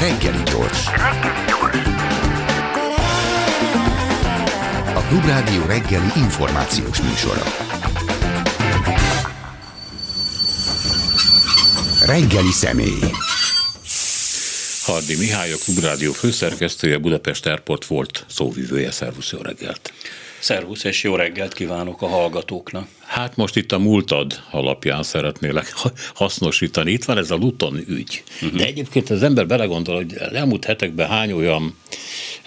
Reggeli gyors. A Klubrádió reggeli információs műsora. Reggeli személy. Hardi Mihály, a Klubrádió főszerkesztője, Budapest Airport volt szóvivője. Szervusz, jó reggelt! Szervusz, és jó reggelt kívánok a hallgatóknak! Hát most itt a múltad alapján szeretnélek hasznosítani. Itt van ez a Luton ügy. Uh-huh. De egyébként az ember belegondol, hogy elmúlt hetekben hány olyan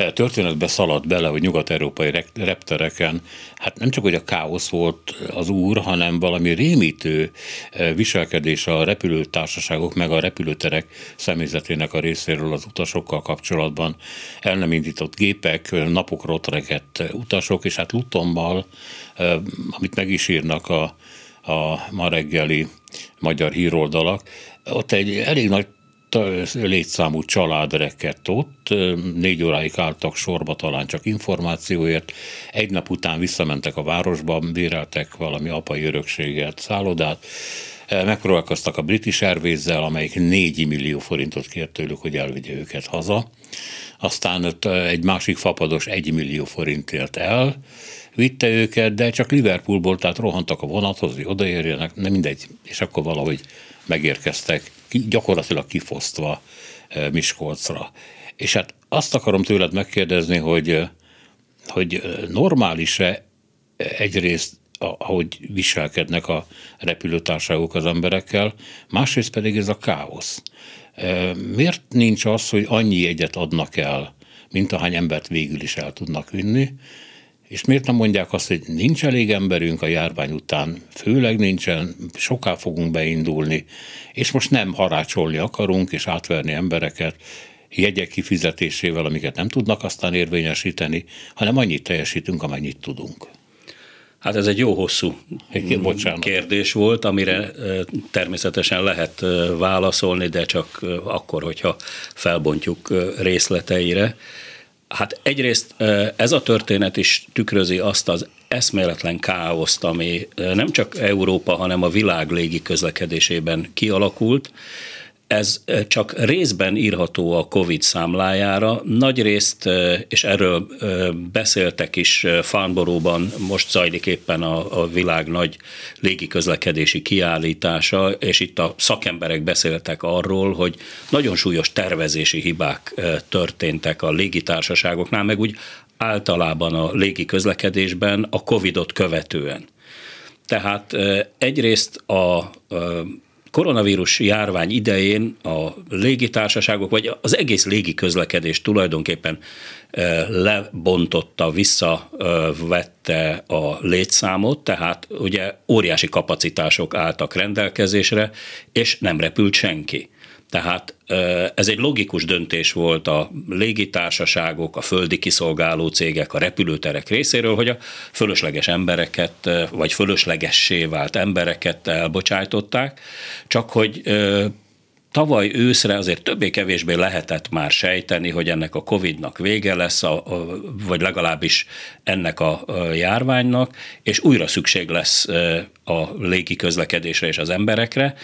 történetbe szaladt bele, hogy nyugat-európai reptereken, hát nem csak, hogy a káosz volt az úr, hanem valami rémítő eh, viselkedés a repülőtársaságok, meg a repülőterek személyzetének a részéről az utasokkal kapcsolatban. El nem indított gépek, napokra ott regett utasok, és hát Lutonmal amit meg is írnak a, a ma reggeli magyar híroldalak, ott egy elég nagy létszámú család rekett ott, négy óráig álltak sorba talán csak információért, egy nap után visszamentek a városba, béreltek valami apai örökséget, szállodát, megpróbálkoztak a British airways amelyik 4 millió forintot kért tőlük, hogy elvigye őket haza. Aztán egy másik fapados 1 millió forintért el, vitte őket, de csak Liverpoolból, tehát rohantak a vonathoz, hogy odaérjenek, nem mindegy, és akkor valahogy megérkeztek, gyakorlatilag kifosztva Miskolcra. És hát azt akarom tőled megkérdezni, hogy, hogy normális-e egyrészt ahogy viselkednek a repülőtárságok az emberekkel, másrészt pedig ez a káosz. Miért nincs az, hogy annyi egyet adnak el, mint ahány embert végül is el tudnak vinni, és miért nem mondják azt, hogy nincs elég emberünk a járvány után, főleg nincsen, soká fogunk beindulni, és most nem harácsolni akarunk, és átverni embereket jegyek kifizetésével, amiket nem tudnak aztán érvényesíteni, hanem annyit teljesítünk, amennyit tudunk. Hát ez egy jó hosszú Bocsánat. kérdés volt, amire természetesen lehet válaszolni, de csak akkor, hogyha felbontjuk részleteire. Hát egyrészt ez a történet is tükrözi azt az eszméletlen káoszt, ami nem csak Európa, hanem a világ légi közlekedésében kialakult, ez csak részben írható a COVID számlájára, nagy részt, és erről beszéltek is Farnboróban, most zajlik éppen a, a világ nagy légiközlekedési kiállítása, és itt a szakemberek beszéltek arról, hogy nagyon súlyos tervezési hibák történtek a légitársaságoknál, meg úgy általában a légi közlekedésben a Covid-ot követően. Tehát egyrészt a koronavírus járvány idején a légitársaságok, vagy az egész légi közlekedés tulajdonképpen lebontotta, visszavette a létszámot, tehát ugye óriási kapacitások álltak rendelkezésre, és nem repült senki. Tehát ez egy logikus döntés volt a légitársaságok, a földi kiszolgáló cégek, a repülőterek részéről, hogy a fölösleges embereket, vagy fölöslegessé vált embereket elbocsájtották, csak hogy tavaly őszre azért többé-kevésbé lehetett már sejteni, hogy ennek a Covid-nak vége lesz, a, a, vagy legalábbis ennek a, a járványnak, és újra szükség lesz a légi közlekedésre és az emberekre,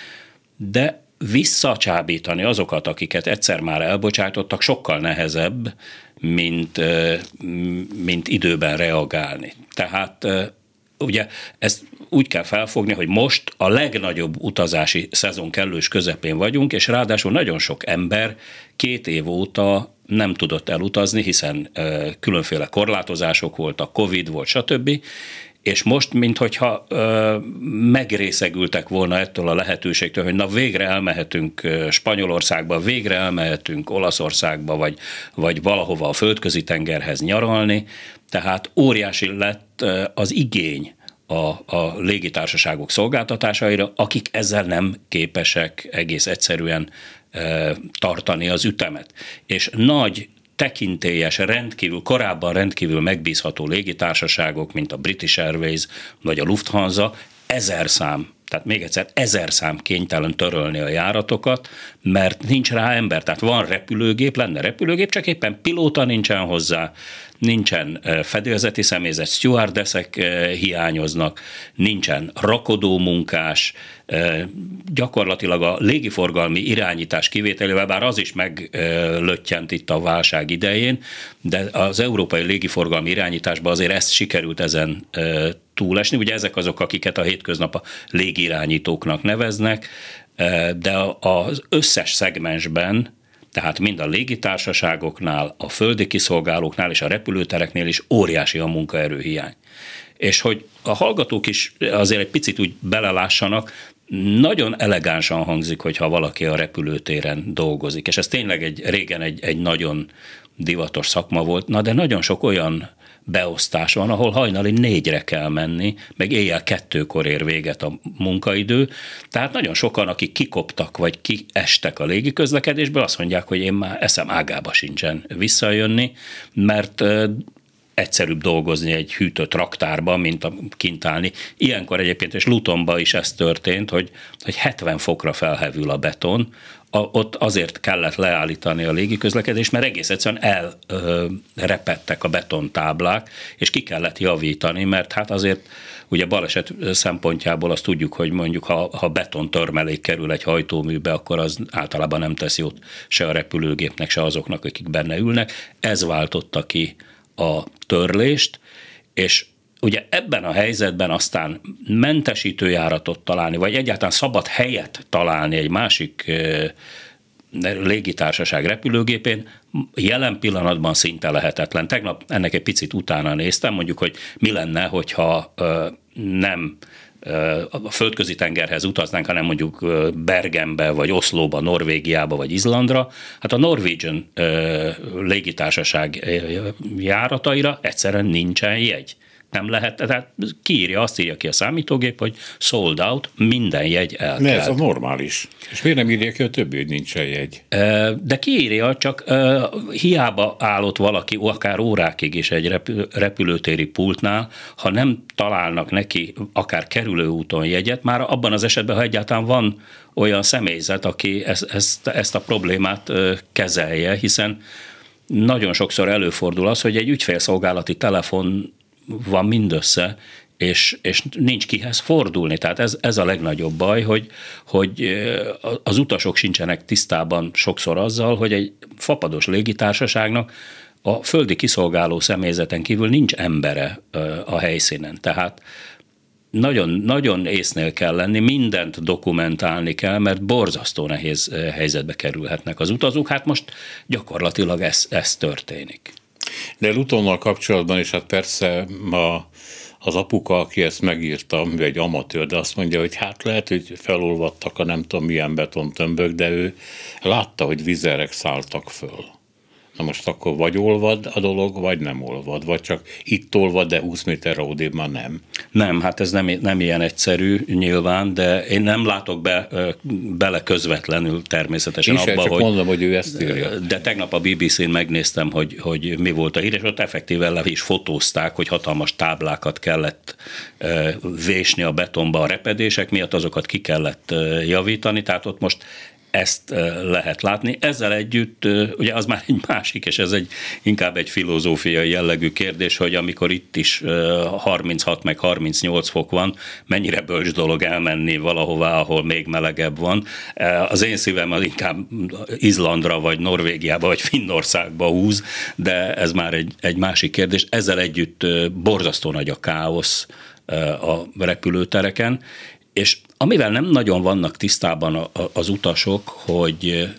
de visszacsábítani azokat, akiket egyszer már elbocsátottak, sokkal nehezebb, mint, mint időben reagálni. Tehát ugye ezt úgy kell felfogni, hogy most a legnagyobb utazási szezon kellős közepén vagyunk, és ráadásul nagyon sok ember két év óta nem tudott elutazni, hiszen különféle korlátozások voltak, Covid volt, stb és most, minthogyha ö, megrészegültek volna ettől a lehetőségtől, hogy na végre elmehetünk Spanyolországba, végre elmehetünk Olaszországba, vagy, vagy valahova a földközi tengerhez nyaralni, tehát óriási lett az igény a, a légitársaságok szolgáltatásaira, akik ezzel nem képesek egész egyszerűen tartani az ütemet. És nagy tekintélyes, rendkívül, korábban rendkívül megbízható légitársaságok, mint a British Airways vagy a Lufthansa, ezer szám tehát még egyszer ezer szám kénytelen törölni a járatokat, mert nincs rá ember. Tehát van repülőgép, lenne repülőgép, csak éppen pilóta nincsen hozzá, nincsen fedélzeti személyzet, stewardessek hiányoznak, nincsen rakodó munkás, gyakorlatilag a légiforgalmi irányítás kivételével, bár az is meglöttyent itt a válság idején, de az európai légiforgalmi irányításban azért ezt sikerült ezen túlesni. Ugye ezek azok, akiket a hétköznap a légirányítóknak neveznek, de az összes szegmensben tehát mind a légitársaságoknál, a földi kiszolgálóknál és a repülőtereknél is óriási a munkaerőhiány. És hogy a hallgatók is azért egy picit úgy belelássanak, nagyon elegánsan hangzik, hogyha valaki a repülőtéren dolgozik, és ez tényleg egy, régen egy, egy nagyon divatos szakma volt, na de nagyon sok olyan beosztás van, ahol hajnali négyre kell menni, meg éjjel kettőkor ér véget a munkaidő. Tehát nagyon sokan, akik kikoptak, vagy kiestek a légiközlekedésből, azt mondják, hogy én már eszem ágába sincsen visszajönni, mert egyszerűbb dolgozni egy hűtött raktárban, mint a kint állni. Ilyenkor egyébként, és Lutonban is ez történt, hogy, hogy 70 fokra felhevül a beton, a, ott azért kellett leállítani a légiközlekedést, mert egész egyszerűen elrepettek a betontáblák, és ki kellett javítani, mert hát azért ugye baleset szempontjából azt tudjuk, hogy mondjuk ha, ha beton törmelék kerül egy hajtóműbe, akkor az általában nem tesz jót se a repülőgépnek, se azoknak, akik benne ülnek. Ez váltotta ki a törlést, és ugye ebben a helyzetben aztán mentesítőjáratot találni, vagy egyáltalán szabad helyet találni egy másik légitársaság repülőgépén jelen pillanatban szinte lehetetlen. Tegnap ennek egy picit utána néztem, mondjuk, hogy mi lenne, hogyha nem a földközi tengerhez utaznánk, hanem mondjuk Bergenbe, vagy Oszlóba, Norvégiába, vagy Izlandra, hát a Norwegian légitársaság járataira egyszerűen nincsen jegy nem lehet, tehát kiírja, azt írja ki a számítógép, hogy sold out, minden jegy elkelt. Ne, ez a normális. És miért nem írja ki a többi, hogy nincsen jegy? De kiírja, csak hiába állott valaki akár órákig is egy repülőtéri pultnál, ha nem találnak neki akár kerülőúton jegyet, már abban az esetben, ha egyáltalán van olyan személyzet, aki ezt, ezt, ezt a problémát kezelje, hiszen nagyon sokszor előfordul az, hogy egy ügyfélszolgálati telefon van mindössze, és, és nincs kihez fordulni. Tehát ez, ez a legnagyobb baj, hogy, hogy az utasok sincsenek tisztában sokszor azzal, hogy egy fapados légitársaságnak a földi kiszolgáló személyzeten kívül nincs embere a helyszínen. Tehát nagyon, nagyon észnél kell lenni, mindent dokumentálni kell, mert borzasztó nehéz helyzetbe kerülhetnek az utazók. Hát most gyakorlatilag ez, ez történik. De Lutonnal kapcsolatban is hát persze ma az apuka, aki ezt megírta, ő egy amatőr, de azt mondja, hogy hát lehet, hogy felolvadtak a nem tudom milyen betontömbök, de ő látta, hogy vizerek szálltak föl. Na most akkor vagy olvad a dolog, vagy nem olvad, vagy csak itt olvad, de 20 méterre odébb már nem. Nem, hát ez nem, nem ilyen egyszerű nyilván, de én nem látok be, bele közvetlenül természetesen Én abba, csak hogy... mondom, hogy ő ezt írja. De tegnap a BBC-n megnéztem, hogy, hogy mi volt a hír, és ott effektíven le is fotózták, hogy hatalmas táblákat kellett vésni a betonba a repedések miatt, azokat ki kellett javítani, tehát ott most ezt lehet látni. Ezzel együtt, ugye az már egy másik, és ez egy inkább egy filozófiai jellegű kérdés, hogy amikor itt is 36 meg 38 fok van, mennyire bölcs dolog elmenni valahová, ahol még melegebb van. Az én szívem az inkább Izlandra, vagy Norvégiába, vagy Finnországba húz, de ez már egy, egy másik kérdés. Ezzel együtt borzasztó nagy a káosz a repülőtereken, és amivel nem nagyon vannak tisztában az utasok, hogy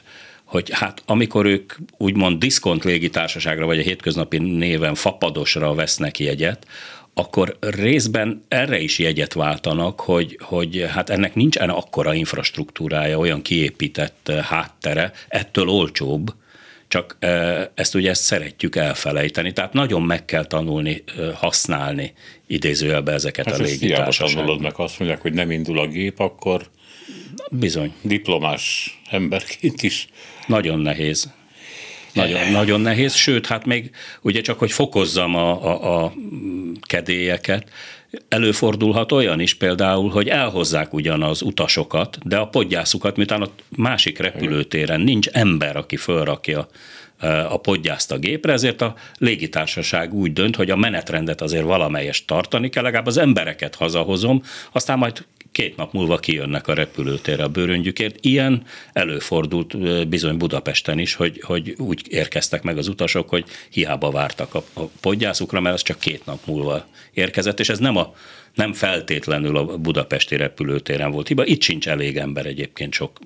hogy hát amikor ők úgymond diszkont légitársaságra vagy a hétköznapi néven fapadosra vesznek jegyet, akkor részben erre is jegyet váltanak, hogy, hogy hát ennek nincsen akkora infrastruktúrája, olyan kiépített háttere, ettől olcsóbb, csak ezt ugye ezt szeretjük elfelejteni, tehát nagyon meg kell tanulni használni idézőjelbe ezeket hát a légitársaságokat. tanulod meg, azt mondják, hogy nem indul a gép, akkor Bizony. Diplomás emberként is. Nagyon nehéz. Nagyon, nagyon nehéz, sőt, hát még ugye csak, hogy fokozzam a, a, a kedélyeket, Előfordulhat olyan is például, hogy elhozzák ugyan az utasokat, de a podgyászukat, miután a másik repülőtéren nincs ember, aki fölrakja a podgyászt a gépre, ezért a légitársaság úgy dönt, hogy a menetrendet azért valamelyest tartani kell, legalább az embereket hazahozom, aztán majd két nap múlva kijönnek a repülőtérre a bőröngyükért. Ilyen előfordult bizony Budapesten is, hogy, hogy úgy érkeztek meg az utasok, hogy hiába vártak a, a podgyászukra, mert az csak két nap múlva érkezett, és ez nem a nem feltétlenül a budapesti repülőtéren volt hiba. Itt sincs elég ember egyébként sok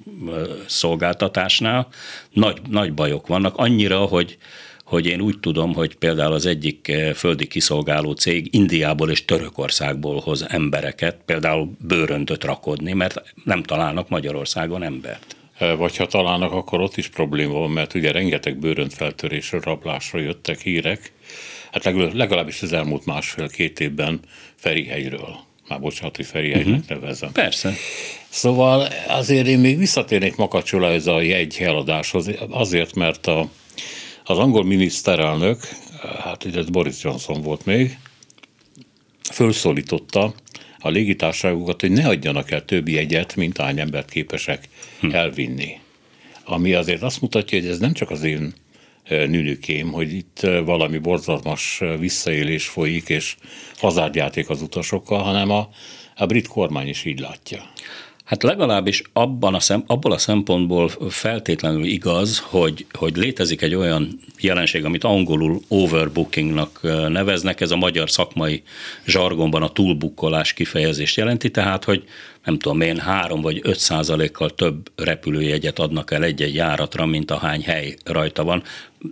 szolgáltatásnál. Nagy, nagy bajok vannak, annyira, hogy hogy én úgy tudom, hogy például az egyik földi kiszolgáló cég Indiából és Törökországból hoz embereket, például bőröndöt rakodni, mert nem találnak Magyarországon embert. Vagy ha találnak, akkor ott is probléma van, mert ugye rengeteg bőröntfeltörésre, rablásra jöttek hírek, hát legalábbis az elmúlt másfél-két évben Ferihegyről. Már bocsánat, hogy Ferihegynek uh-huh. nevezem. Persze. Szóval azért én még visszatérnék Makacsola ez a jegy eladáshoz, azért, mert a, az angol miniszterelnök, hát ugye ez Boris Johnson volt még, fölszólította a légitársaságokat, hogy ne adjanak el többi jegyet, mint hány embert képesek hm. elvinni. Ami azért azt mutatja, hogy ez nem csak az én nünükém, hogy itt valami borzalmas visszaélés folyik, és hazárdjáték az utasokkal, hanem a, a brit kormány is így látja. Hát legalábbis abban a szem, abból a szempontból feltétlenül igaz, hogy, hogy létezik egy olyan jelenség, amit angolul overbookingnak neveznek, ez a magyar szakmai zsargonban a túlbukkolás kifejezést jelenti, tehát hogy nem tudom én, három vagy öt százalékkal több repülőjegyet adnak el egy-egy járatra, mint a hány hely rajta van.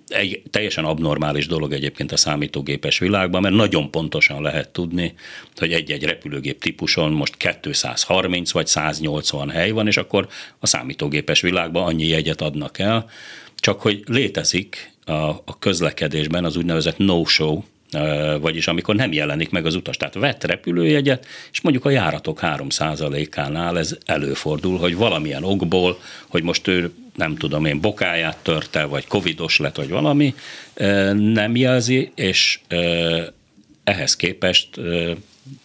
Egy teljesen abnormális dolog egyébként a számítógépes világban, mert nagyon pontosan lehet tudni, hogy egy-egy repülőgép típuson most 230 vagy 180 hely van, és akkor a számítógépes világban annyi jegyet adnak el, csak hogy létezik a, a közlekedésben az úgynevezett no-show vagyis amikor nem jelenik meg az utas. Tehát vett repülőjegyet, és mondjuk a járatok 3%-ánál ez előfordul, hogy valamilyen okból, hogy most ő nem tudom én, bokáját törte, vagy covidos lett, vagy valami, nem jelzi, és ehhez képest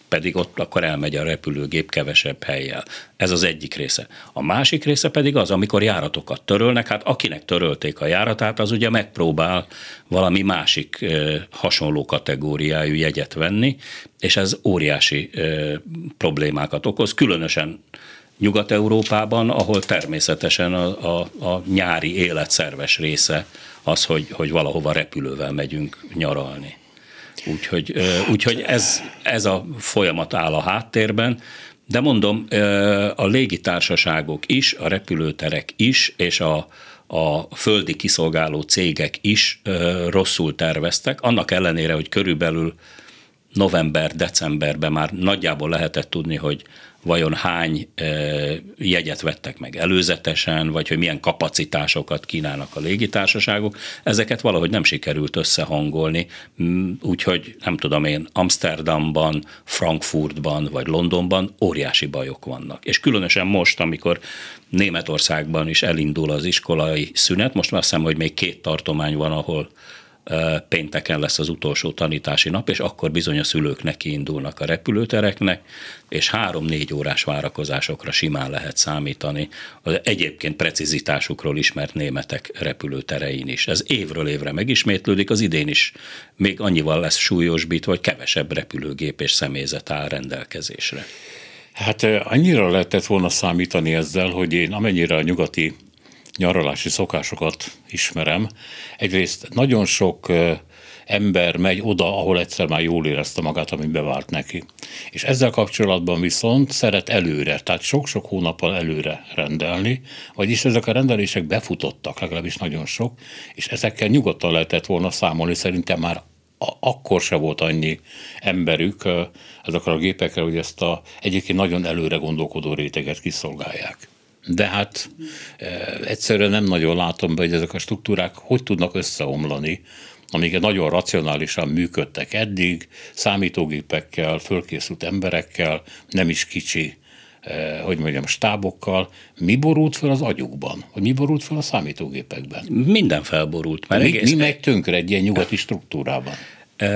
pedig ott akkor elmegy a repülőgép kevesebb helyjel. Ez az egyik része. A másik része pedig az, amikor járatokat törölnek, hát akinek törölték a járatát, az ugye megpróbál valami másik hasonló kategóriájú jegyet venni, és ez óriási problémákat okoz, különösen Nyugat-Európában, ahol természetesen a, a, a nyári élet szerves része az, hogy, hogy valahova repülővel megyünk nyaralni. Úgyhogy, úgyhogy ez, ez a folyamat áll a háttérben, de mondom, a légitársaságok is, a repülőterek is, és a, a földi kiszolgáló cégek is rosszul terveztek, annak ellenére, hogy körülbelül november-decemberben már nagyjából lehetett tudni, hogy vajon hány jegyet vettek meg előzetesen, vagy hogy milyen kapacitásokat kínálnak a légitársaságok. Ezeket valahogy nem sikerült összehangolni, mm, úgyhogy nem tudom én, Amsterdamban, Frankfurtban vagy Londonban óriási bajok vannak. És különösen most, amikor Németországban is elindul az iskolai szünet, most már azt hiszem, hogy még két tartomány van, ahol pénteken lesz az utolsó tanítási nap, és akkor bizony a szülők neki indulnak a repülőtereknek, és három-négy órás várakozásokra simán lehet számítani az egyébként precizitásukról ismert németek repülőterein is. Ez évről évre megismétlődik, az idén is még annyival lesz súlyosbítva, hogy kevesebb repülőgép és személyzet áll rendelkezésre. Hát annyira lehetett volna számítani ezzel, hogy én amennyire a nyugati nyaralási szokásokat ismerem. Egyrészt nagyon sok ember megy oda, ahol egyszer már jól érezte magát, ami bevált neki. És ezzel kapcsolatban viszont szeret előre, tehát sok-sok hónappal előre rendelni, vagyis ezek a rendelések befutottak, legalábbis nagyon sok, és ezekkel nyugodtan lehetett volna számolni, szerintem már akkor se volt annyi emberük ezekre a gépekre, hogy ezt a egyébként nagyon előre gondolkodó réteget kiszolgálják de hát e, egyszerűen nem nagyon látom be, hogy ezek a struktúrák hogy tudnak összeomlani, amik nagyon racionálisan működtek eddig, számítógépekkel, fölkészült emberekkel, nem is kicsi, eh, hogy mondjam, stábokkal. Mi borult fel az agyukban? Vagy mi borult fel a számítógépekben? Minden felborult. Mert mi, egész... mi megy tönkre egy ilyen nyugati struktúrában?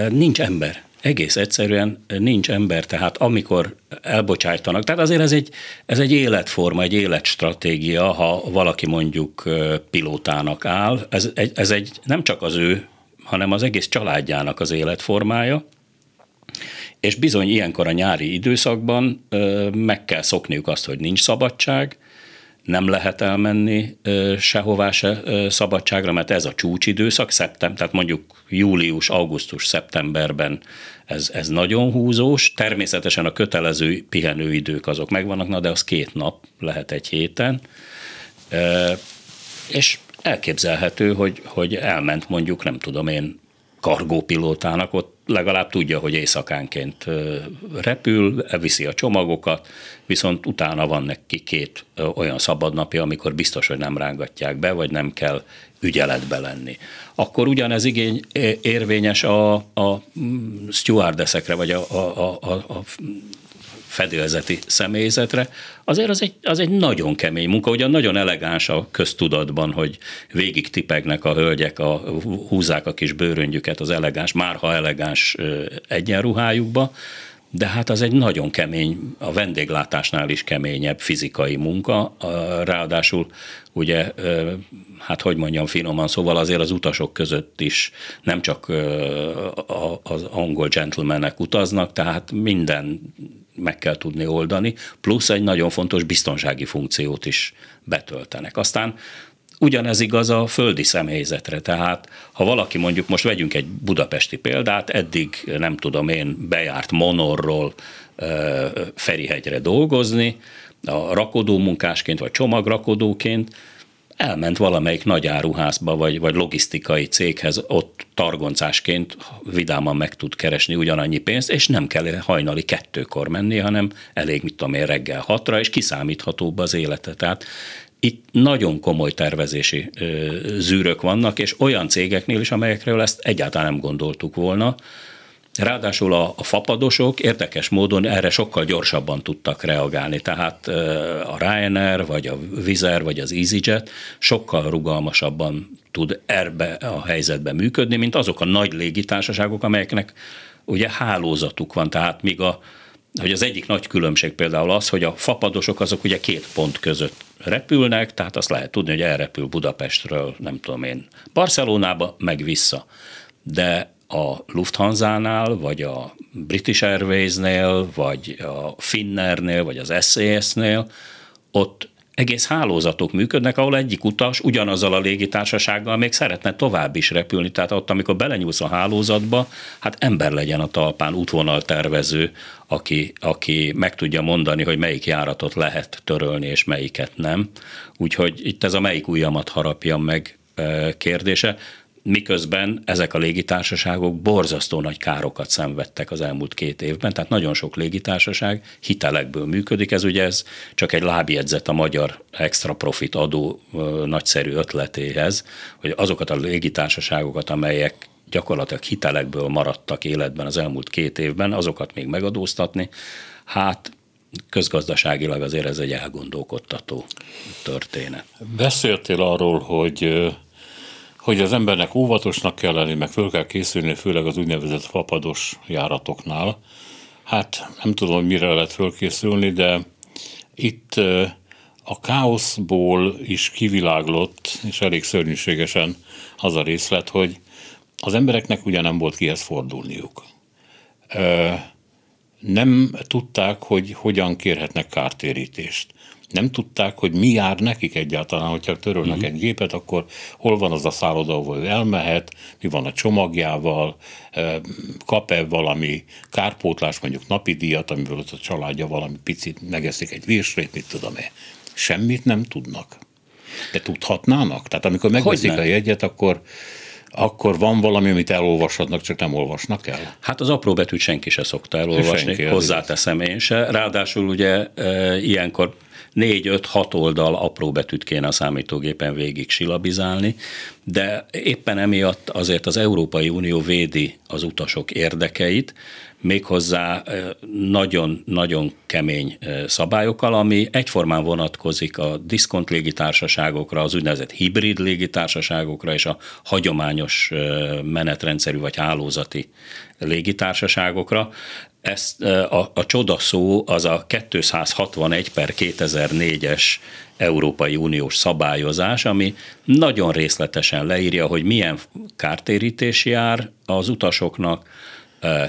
Nincs ember. Egész egyszerűen nincs ember, tehát amikor elbocsájtanak, tehát azért ez egy, ez egy életforma, egy életstratégia, ha valaki mondjuk pilótának áll, ez egy, ez egy nem csak az ő, hanem az egész családjának az életformája, és bizony ilyenkor a nyári időszakban meg kell szokniuk azt, hogy nincs szabadság, nem lehet elmenni sehová se szabadságra, mert ez a csúcsidőszak, szeptem, tehát mondjuk július, augusztus, szeptemberben ez, ez nagyon húzós. Természetesen a kötelező pihenőidők azok megvannak, na de az két nap lehet egy héten. És elképzelhető, hogy, hogy elment mondjuk, nem tudom én, kargópilótának, ott legalább tudja, hogy éjszakánként repül, viszi a csomagokat, viszont utána van neki két olyan szabadnapja, amikor biztos, hogy nem rángatják be, vagy nem kell ügyeletbe lenni. Akkor ugyanez igény érvényes a, a mm, stewardessekre, vagy a, a, a, a fedélzeti személyzetre, azért az egy, az egy nagyon kemény munka, ugyan nagyon elegáns a köztudatban, hogy végig tipegnek a hölgyek, a, húzzák a kis bőröngyüket az elegáns, márha elegáns egyenruhájukba, de hát az egy nagyon kemény, a vendéglátásnál is keményebb fizikai munka, ráadásul ugye, hát hogy mondjam finoman, szóval azért az utasok között is nem csak az angol gentlemanek utaznak, tehát minden meg kell tudni oldani, plusz egy nagyon fontos biztonsági funkciót is betöltenek. Aztán Ugyanez igaz a földi személyzetre, tehát ha valaki mondjuk, most vegyünk egy budapesti példát, eddig nem tudom én bejárt Monorról Ferihegyre dolgozni, a rakodó munkásként vagy csomagrakodóként, elment valamelyik nagy áruházba, vagy, vagy logisztikai céghez, ott targoncásként vidáman meg tud keresni ugyanannyi pénzt, és nem kell hajnali kettőkor menni, hanem elég, mit tudom én, reggel hatra, és kiszámíthatóbb az élete. Tehát itt nagyon komoly tervezési zűrök vannak, és olyan cégeknél is, amelyekről ezt egyáltalán nem gondoltuk volna, Ráadásul a, a fapadosok érdekes módon erre sokkal gyorsabban tudtak reagálni, tehát a Ryanair, vagy a Vizer, vagy az EasyJet sokkal rugalmasabban tud erbe a helyzetben működni, mint azok a nagy légitársaságok, amelyeknek ugye hálózatuk van, tehát míg a, hogy az egyik nagy különbség például az, hogy a fapadosok azok ugye két pont között repülnek, tehát azt lehet tudni, hogy elrepül Budapestről, nem tudom én, Barcelonába, meg vissza. De a Lufthansa-nál, vagy a British Airways-nél, vagy a Finnairnél, vagy az SAS-nél, ott egész hálózatok működnek, ahol egyik utas ugyanazzal a légitársasággal még szeretne tovább is repülni. Tehát ott, amikor belenyúlsz a hálózatba, hát ember legyen a talpán, útvonal tervező, aki, aki meg tudja mondani, hogy melyik járatot lehet törölni, és melyiket nem. Úgyhogy itt ez a melyik ujjamat harapjam meg eh, kérdése miközben ezek a légitársaságok borzasztó nagy károkat szenvedtek az elmúlt két évben, tehát nagyon sok légitársaság hitelekből működik, ez ugye ez csak egy lábjegyzet a magyar extra profit adó nagyszerű ötletéhez, hogy azokat a légitársaságokat, amelyek gyakorlatilag hitelekből maradtak életben az elmúlt két évben, azokat még megadóztatni, hát közgazdaságilag azért ez egy elgondolkodtató történet. Beszéltél arról, hogy hogy az embernek óvatosnak kell lenni, meg föl kell készülni, főleg az úgynevezett fapados járatoknál. Hát nem tudom, hogy mire lehet fölkészülni, de itt a káoszból is kiviláglott, és elég szörnyűségesen az a részlet, hogy az embereknek ugye nem volt kihez fordulniuk. Nem tudták, hogy hogyan kérhetnek kártérítést nem tudták, hogy mi jár nekik egyáltalán, hogyha törölnek uh-huh. egy gépet, akkor hol van az a szálloda, ahol elmehet, mi van a csomagjával, kap-e valami kárpótlás, mondjuk napi díjat, amiből ott a családja valami picit megeszik egy virsrét, mit tudom én. Semmit nem tudnak. De tudhatnának? Tehát amikor megveszik a jegyet, akkor akkor van valami, amit elolvashatnak, csak nem olvasnak el? Hát az apró betűt senki se szokta elolvasni, senki, hozzáteszem én se. Ráadásul ugye e, ilyenkor négy-öt-hat oldal apró betűt kéne a számítógépen végig silabizálni, de éppen emiatt azért az Európai Unió védi az utasok érdekeit, méghozzá nagyon-nagyon kemény szabályokkal, ami egyformán vonatkozik a diszkont légitársaságokra, az úgynevezett hibrid légitársaságokra és a hagyományos menetrendszerű vagy hálózati légitársaságokra. Ezt a, a csoda szó az a 261 per 2004-es Európai Uniós szabályozás, ami nagyon részletesen leírja, hogy milyen kártérítés jár az utasoknak,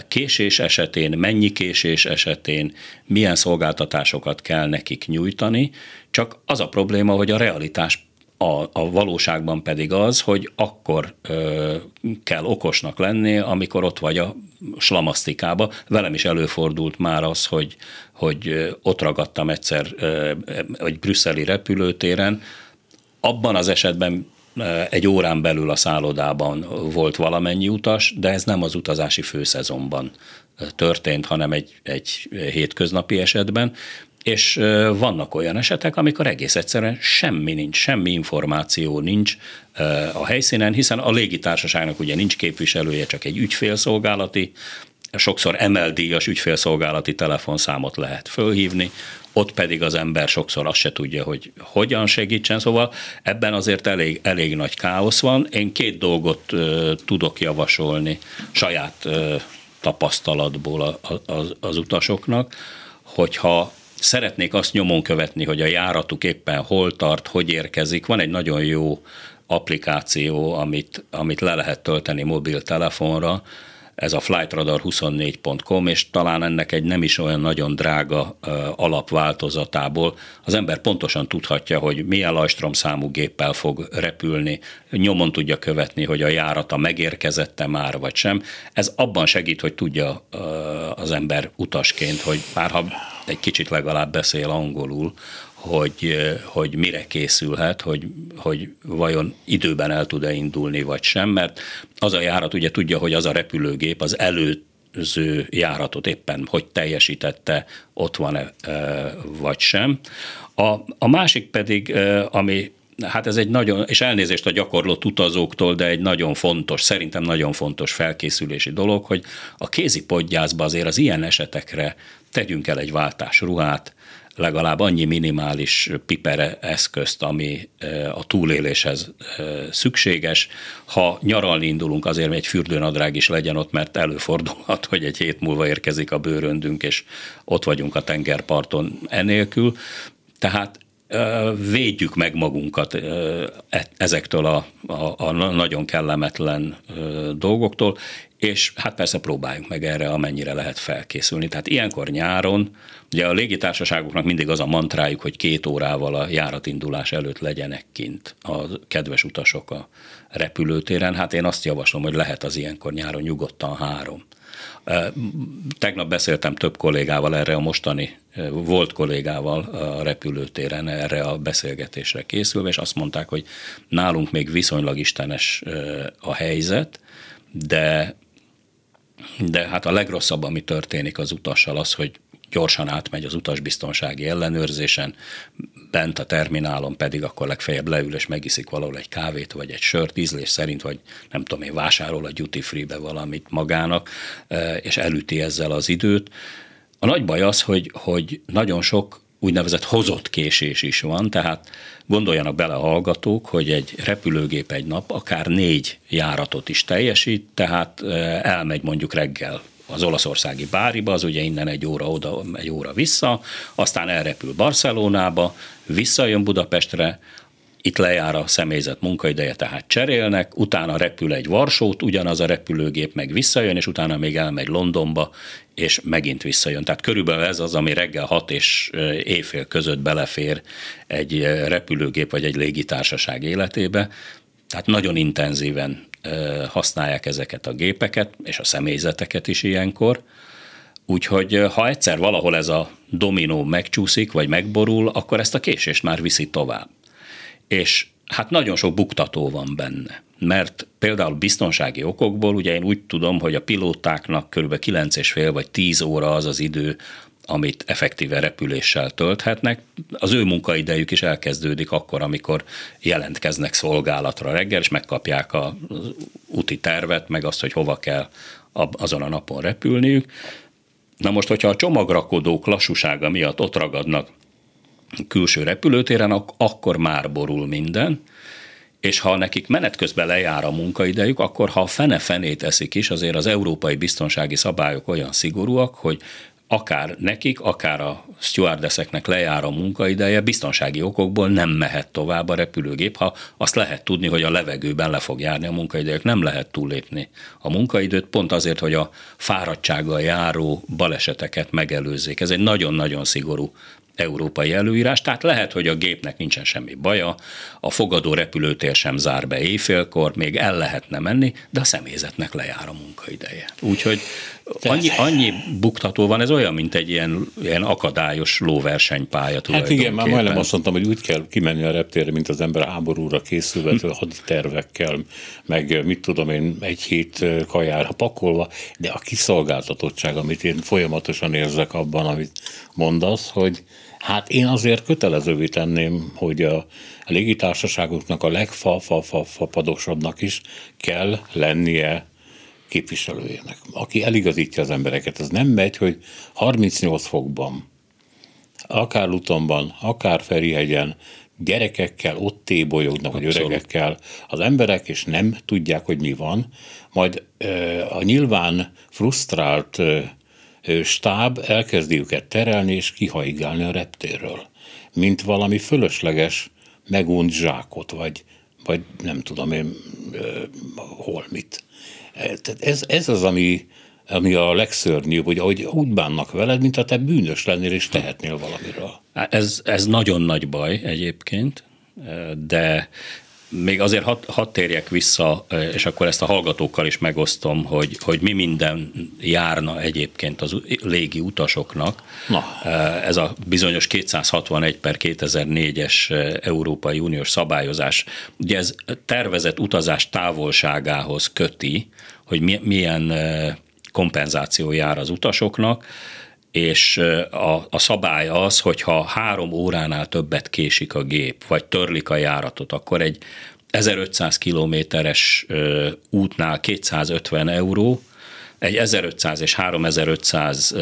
késés esetén, mennyi késés esetén, milyen szolgáltatásokat kell nekik nyújtani, csak az a probléma, hogy a realitás a, a valóságban pedig az, hogy akkor ö, kell okosnak lenni, amikor ott vagy a slamasztikába. Velem is előfordult már az, hogy, hogy ott ragadtam egyszer ö, egy brüsszeli repülőtéren. Abban az esetben egy órán belül a szállodában volt valamennyi utas, de ez nem az utazási főszezonban történt, hanem egy, egy hétköznapi esetben, és vannak olyan esetek, amikor egész egyszerűen semmi nincs, semmi információ nincs a helyszínen, hiszen a légitársaságnak ugye nincs képviselője, csak egy ügyfélszolgálati, sokszor emeldíjas ügyfélszolgálati telefonszámot lehet fölhívni, ott pedig az ember sokszor azt se tudja, hogy hogyan segítsen, szóval ebben azért elég, elég nagy káosz van. Én két dolgot tudok javasolni saját tapasztalatból a, a, az, az utasoknak, hogyha szeretnék azt nyomon követni, hogy a járatuk éppen hol tart, hogy érkezik. Van egy nagyon jó applikáció, amit, amit le lehet tölteni mobiltelefonra, ez a flightradar24.com, és talán ennek egy nem is olyan nagyon drága alapváltozatából az ember pontosan tudhatja, hogy milyen Lajstrom géppel fog repülni, nyomon tudja követni, hogy a járata megérkezette már, vagy sem. Ez abban segít, hogy tudja az ember utasként, hogy bárha egy kicsit legalább beszél angolul, hogy, hogy mire készülhet, hogy, hogy vajon időben el tud-e indulni, vagy sem, mert az a járat ugye tudja, hogy az a repülőgép az előző járatot éppen hogy teljesítette, ott van-e vagy sem. A, a másik pedig, ami hát ez egy nagyon, és elnézést a gyakorlott utazóktól, de egy nagyon fontos, szerintem nagyon fontos felkészülési dolog, hogy a kézi podgyászba azért az ilyen esetekre tegyünk el egy váltás ruhát, legalább annyi minimális pipere eszközt, ami a túléléshez szükséges. Ha nyaralni indulunk, azért egy fürdőnadrág is legyen ott, mert előfordulhat, hogy egy hét múlva érkezik a bőröndünk, és ott vagyunk a tengerparton enélkül. Tehát védjük meg magunkat e, ezektől a, a, a nagyon kellemetlen dolgoktól, és hát persze próbáljunk meg erre, amennyire lehet felkészülni. Tehát ilyenkor nyáron, ugye a légitársaságoknak mindig az a mantrájuk, hogy két órával a járatindulás előtt legyenek kint a kedves utasok a repülőtéren. Hát én azt javaslom, hogy lehet az ilyenkor nyáron nyugodtan három. Tegnap beszéltem több kollégával erre a mostani, volt kollégával a repülőtéren erre a beszélgetésre készülve, és azt mondták, hogy nálunk még viszonylag istenes a helyzet, de de hát a legrosszabb, ami történik az utassal az, hogy gyorsan átmegy az utasbiztonsági ellenőrzésen, bent a terminálon pedig akkor legfeljebb leül és megiszik valahol egy kávét, vagy egy sört ízlés szerint, vagy nem tudom én, vásárol a duty free-be valamit magának, e, és elüti ezzel az időt. A nagy baj az, hogy, hogy nagyon sok úgynevezett hozott késés is van, tehát gondoljanak bele a hallgatók, hogy egy repülőgép egy nap akár négy járatot is teljesít, tehát elmegy mondjuk reggel az olaszországi Báriba, az ugye innen egy óra oda, egy óra vissza, aztán elrepül Barcelonába, visszajön Budapestre, itt lejár a személyzet munkaideje, tehát cserélnek, utána repül egy Varsót, ugyanaz a repülőgép meg visszajön, és utána még elmegy Londonba, és megint visszajön. Tehát körülbelül ez az, ami reggel 6 és éjfél között belefér egy repülőgép vagy egy légitársaság életébe. Tehát nagyon intenzíven használják ezeket a gépeket, és a személyzeteket is ilyenkor. Úgyhogy ha egyszer valahol ez a dominó megcsúszik, vagy megborul, akkor ezt a késést már viszi tovább és hát nagyon sok buktató van benne. Mert például biztonsági okokból, ugye én úgy tudom, hogy a pilótáknak kb. 9,5 vagy 10 óra az az idő, amit effektíve repüléssel tölthetnek. Az ő munkaidejük is elkezdődik akkor, amikor jelentkeznek szolgálatra reggel, és megkapják az úti tervet, meg azt, hogy hova kell azon a napon repülniük. Na most, hogyha a csomagrakodók lassúsága miatt ott ragadnak külső repülőtéren, akkor már borul minden, és ha nekik menet közben lejár a munkaidejük, akkor ha a fene-fenét eszik is, azért az európai biztonsági szabályok olyan szigorúak, hogy akár nekik, akár a stewardesseknek lejár a munkaideje, biztonsági okokból nem mehet tovább a repülőgép, ha azt lehet tudni, hogy a levegőben le fog járni a munkaidejük, nem lehet túllépni a munkaidőt, pont azért, hogy a fáradtsággal járó baleseteket megelőzzék. Ez egy nagyon-nagyon szigorú európai előírás, tehát lehet, hogy a gépnek nincsen semmi baja, a fogadó repülőtér sem zár be éjfélkor, még el lehetne menni, de a személyzetnek lejár a munkaideje. Úgyhogy annyi, annyi buktató van, ez olyan, mint egy ilyen, ilyen akadályos lóversenypálya Hát igen, már majdnem azt mondtam, hogy úgy kell kimenni a reptérre, mint az ember háborúra készülve, hm. haditervekkel, meg mit tudom én, egy hét kajára pakolva, de a kiszolgáltatottság, amit én folyamatosan érzek abban, amit mondasz, hogy Hát én azért kötelezővé tenném, hogy a légitársaságoknak a legfafafafadosabbnak is kell lennie képviselőjének, aki eligazítja az embereket. Ez nem megy, hogy 38 fokban, akár Lutonban, akár Ferihegyen, gyerekekkel ott tébolyognak, vagy öregekkel az emberek, és nem tudják, hogy mi van. Majd a nyilván frusztrált stáb elkezdi őket terelni és kihaigálni a reptérről, mint valami fölösleges, megunt zsákot, vagy, vagy nem tudom én hol mit. Tehát ez, ez az, ami, ami a legszörnyűbb, hogy ahogy úgy bánnak veled, mint ha te bűnös lennél és tehetnél valamiről. Ez, ez nagyon nagy baj egyébként, de még azért hadd had térjek vissza, és akkor ezt a hallgatókkal is megosztom, hogy, hogy mi minden járna egyébként az légi utasoknak. Na. Ez a bizonyos 261 per 2004-es Európai Uniós szabályozás, ugye ez tervezett utazás távolságához köti, hogy milyen kompenzáció jár az utasoknak, és a, a szabály az, hogy ha három óránál többet késik a gép, vagy törlik a járatot, akkor egy 1500 kilométeres útnál 250 euró, egy 1500 és 3500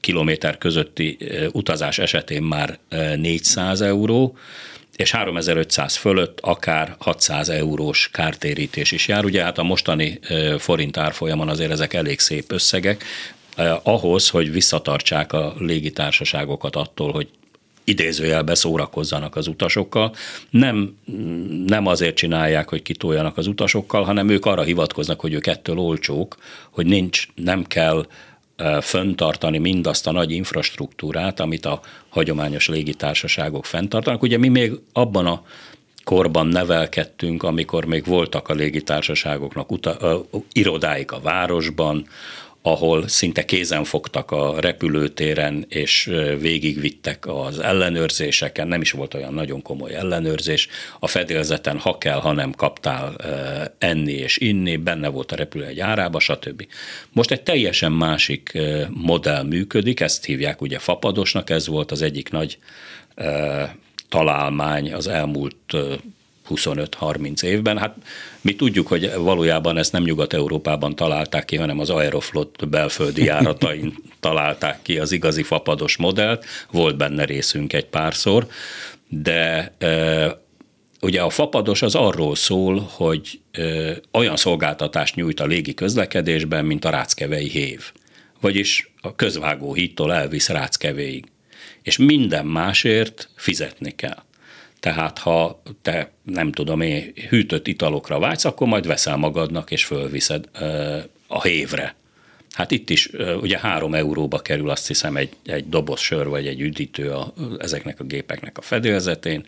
kilométer közötti utazás esetén már 400 euró, és 3500 fölött akár 600 eurós kártérítés is jár. Ugye hát a mostani forint árfolyamon azért ezek elég szép összegek, ahhoz, hogy visszatartsák a légitársaságokat attól, hogy idézőjelbe szórakozzanak az utasokkal. Nem, nem azért csinálják, hogy kitoljanak az utasokkal, hanem ők arra hivatkoznak, hogy ők ettől olcsók, hogy nincs, nem kell föntartani mindazt a nagy infrastruktúrát, amit a hagyományos légitársaságok fenntartanak. Ugye mi még abban a korban nevelkedtünk, amikor még voltak a légitársaságoknak uta, uh, irodáik a városban, ahol szinte kézen fogtak a repülőtéren, és végigvittek az ellenőrzéseken, nem is volt olyan nagyon komoly ellenőrzés, a fedélzeten ha kell, ha nem kaptál enni és inni, benne volt a repülő egy árába, stb. Most egy teljesen másik modell működik, ezt hívják ugye fapadosnak, ez volt az egyik nagy találmány az elmúlt 25-30 évben. Hát mi tudjuk, hogy valójában ezt nem Nyugat-Európában találták ki, hanem az Aeroflot belföldi járatain találták ki az igazi fapados modellt. Volt benne részünk egy párszor, de e, ugye a fapados az arról szól, hogy e, olyan szolgáltatást nyújt a légi közlekedésben, mint a ráckevei hév. Vagyis a közvágó hídtól elvisz ráckevéig. És minden másért fizetni kell. Tehát ha te nem tudom én hűtött italokra vágysz, akkor majd veszel magadnak és fölviszed a hévre. Hát itt is ugye három euróba kerül azt hiszem egy, egy doboz sör vagy egy üdítő a, ezeknek a gépeknek a fedélzetén,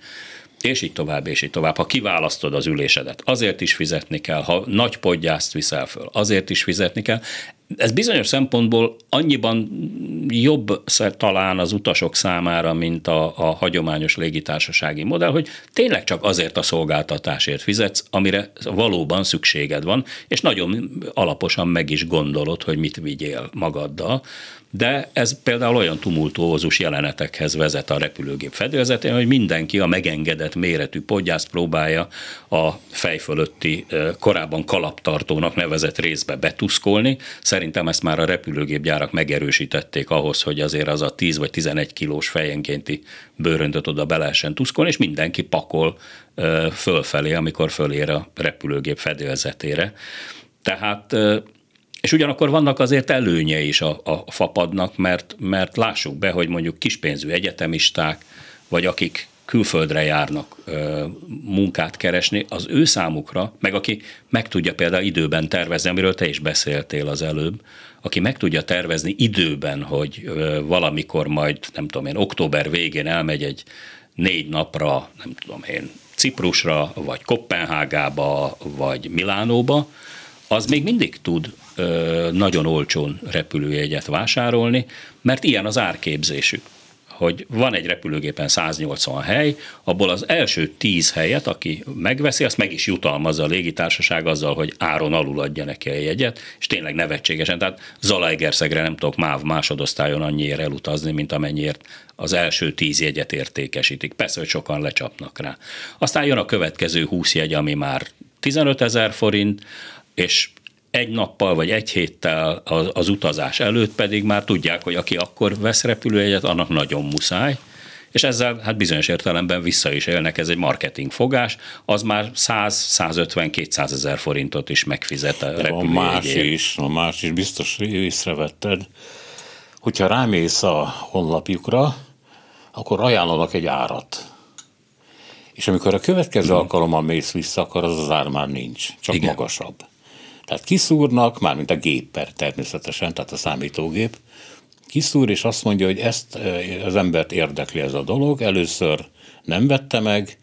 és így tovább, és így tovább. Ha kiválasztod az ülésedet, azért is fizetni kell, ha nagy podgyászt viszel föl, azért is fizetni kell. Ez bizonyos szempontból annyiban jobb talán az utasok számára, mint a, a hagyományos légitársasági modell, hogy tényleg csak azért a szolgáltatásért fizetsz, amire valóban szükséged van, és nagyon alaposan meg is gondolod, hogy mit vigyél magaddal de ez például olyan tumultuózus jelenetekhez vezet a repülőgép fedélzetén, hogy mindenki a megengedett méretű podgyászt próbálja a fej fölötti korábban kalaptartónak nevezett részbe betuszkolni. Szerintem ezt már a repülőgépgyárak megerősítették ahhoz, hogy azért az a 10 vagy 11 kilós fejenkénti bőröndöt oda be lehessen tuszkolni, és mindenki pakol fölfelé, amikor fölér a repülőgép fedélzetére. Tehát és ugyanakkor vannak azért előnye is a, a fapadnak, mert, mert lássuk be, hogy mondjuk kispénzű egyetemisták, vagy akik külföldre járnak ö, munkát keresni, az ő számukra, meg aki meg tudja például időben tervezni, amiről te is beszéltél az előbb, aki meg tudja tervezni időben, hogy ö, valamikor majd, nem tudom én, október végén elmegy egy négy napra, nem tudom én, Ciprusra, vagy Kopenhágába, vagy Milánóba, az még mindig tud nagyon olcsón repülőjegyet vásárolni, mert ilyen az árképzésük hogy van egy repülőgépen 180 hely, abból az első 10 helyet, aki megveszi, azt meg is jutalmazza a légitársaság azzal, hogy áron alul adja neki a jegyet, és tényleg nevetségesen. Tehát Zalaegerszegre nem tudok MÁV másodosztályon annyiért elutazni, mint amennyiért az első 10 jegyet értékesítik. Persze, hogy sokan lecsapnak rá. Aztán jön a következő 20 jegy, ami már 15 ezer forint, és egy nappal vagy egy héttel az, az utazás előtt pedig már tudják, hogy aki akkor vesz repülőjegyet, annak nagyon muszáj, és ezzel hát bizonyos értelemben vissza is élnek, ez egy marketing fogás, az már 100-150-200 ezer forintot is megfizet a De van más is, van más is, biztos észrevetted, hogyha rámész a honlapjukra, akkor ajánlanak egy árat. És amikor a következő hmm. alkalommal mész vissza, akkor az az ár már nincs, csak Igen. magasabb. Tehát kiszúrnak, mármint a géppel természetesen, tehát a számítógép, kiszúr, és azt mondja, hogy ezt az embert érdekli ez a dolog, először nem vette meg,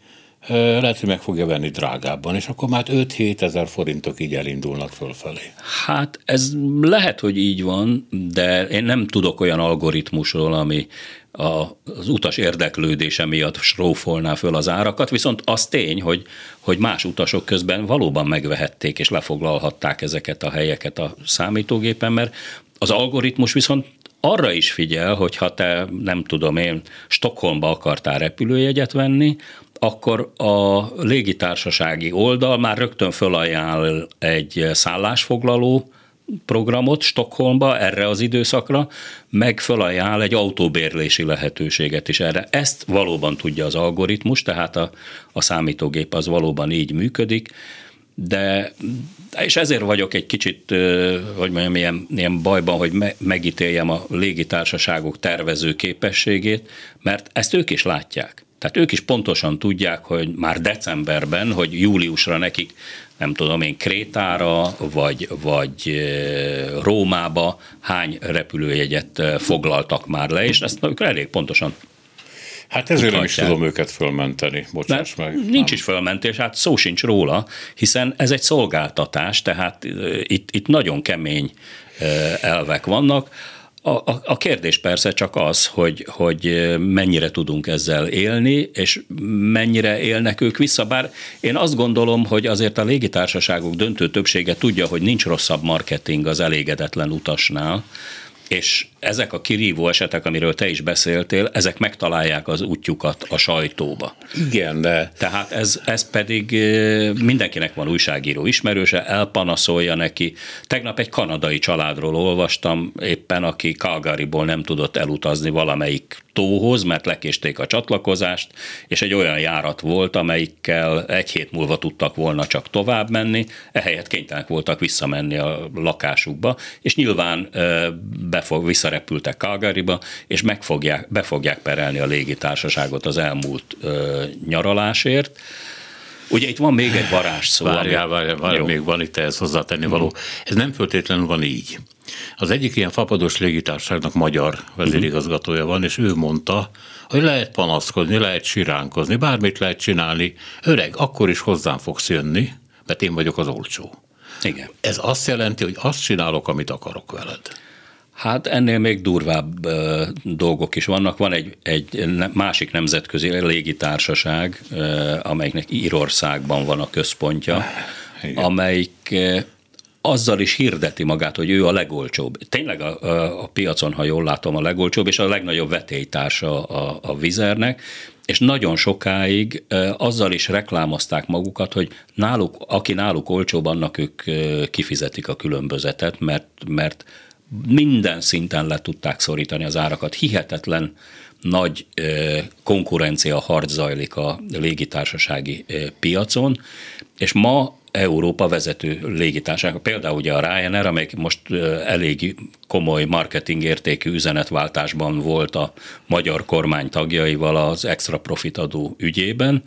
lehet, hogy meg fogja venni drágábban, és akkor már 5-7 ezer forintok így elindulnak fölfelé. Hát ez lehet, hogy így van, de én nem tudok olyan algoritmusról, ami az utas érdeklődése miatt strófolná föl az árakat, viszont az tény, hogy, hogy más utasok közben valóban megvehették és lefoglalhatták ezeket a helyeket a számítógépen, mert az algoritmus viszont arra is figyel, hogy ha te, nem tudom én, Stockholmba akartál repülőjegyet venni, akkor a légitársasági oldal már rögtön fölajánl egy szállásfoglaló programot Stockholmba erre az időszakra, meg fölajánl egy autóbérlési lehetőséget is erre. Ezt valóban tudja az algoritmus, tehát a, a számítógép az valóban így működik, de és ezért vagyok egy kicsit, hogy mondjam, ilyen, ilyen bajban, hogy me, megítéljem a légitársaságok tervező képességét, mert ezt ők is látják. Tehát ők is pontosan tudják, hogy már decemberben, hogy júliusra nekik, nem tudom én, Krétára vagy, vagy Rómába hány repülőjegyet foglaltak már le, és ezt elég pontosan Hát ezért nem is tudom őket fölmenteni, bocsáss meg. Nincs nem. is fölmentés, hát szó sincs róla, hiszen ez egy szolgáltatás, tehát itt, itt nagyon kemény elvek vannak. A, a, kérdés persze csak az, hogy, hogy mennyire tudunk ezzel élni, és mennyire élnek ők vissza. Bár én azt gondolom, hogy azért a légitársaságok döntő többsége tudja, hogy nincs rosszabb marketing az elégedetlen utasnál, és ezek a kirívó esetek, amiről te is beszéltél, ezek megtalálják az útjukat a sajtóba. Igen, de... Tehát ez, ez pedig mindenkinek van újságíró ismerőse, elpanaszolja neki. Tegnap egy kanadai családról olvastam éppen, aki Calgaryból nem tudott elutazni valamelyik tóhoz, mert lekésték a csatlakozást, és egy olyan járat volt, amelyikkel egy hét múlva tudtak volna csak tovább menni, ehelyett kénytelenek voltak visszamenni a lakásukba, és nyilván befog, visszarepültek Calgaryba, és megfogják, be fogják perelni a légitársaságot az elmúlt ö, nyaralásért. Ugye itt van még egy varázs szó. Várjál, várjál, várjál még van itt ehhez hozzátenni való. Mhm. Ez nem föltétlenül van így. Az egyik ilyen fapados légitársaságnak magyar vezérigazgatója van, és ő mondta, hogy lehet panaszkodni, lehet siránkozni, bármit lehet csinálni. Öreg, akkor is hozzám fogsz jönni, mert én vagyok az olcsó. Igen. Ez azt jelenti, hogy azt csinálok, amit akarok veled. Hát ennél még durvább uh, dolgok is vannak. Van egy, egy másik nemzetközi légitársaság, uh, amelyiknek Írországban van a központja, Igen. amelyik azzal is hirdeti magát, hogy ő a legolcsóbb. Tényleg a, a, piacon, ha jól látom, a legolcsóbb, és a legnagyobb vetélytársa a, a vizernek, és nagyon sokáig azzal is reklámozták magukat, hogy náluk, aki náluk olcsóbb, annak ők kifizetik a különbözetet, mert, mert minden szinten le tudták szorítani az árakat. Hihetetlen nagy konkurencia harc zajlik a légitársasági piacon, és ma Európa vezető légitársaság, például ugye a Ryanair, amely most elég komoly marketing értékű üzenetváltásban volt a magyar kormány tagjaival az extra profit adó ügyében,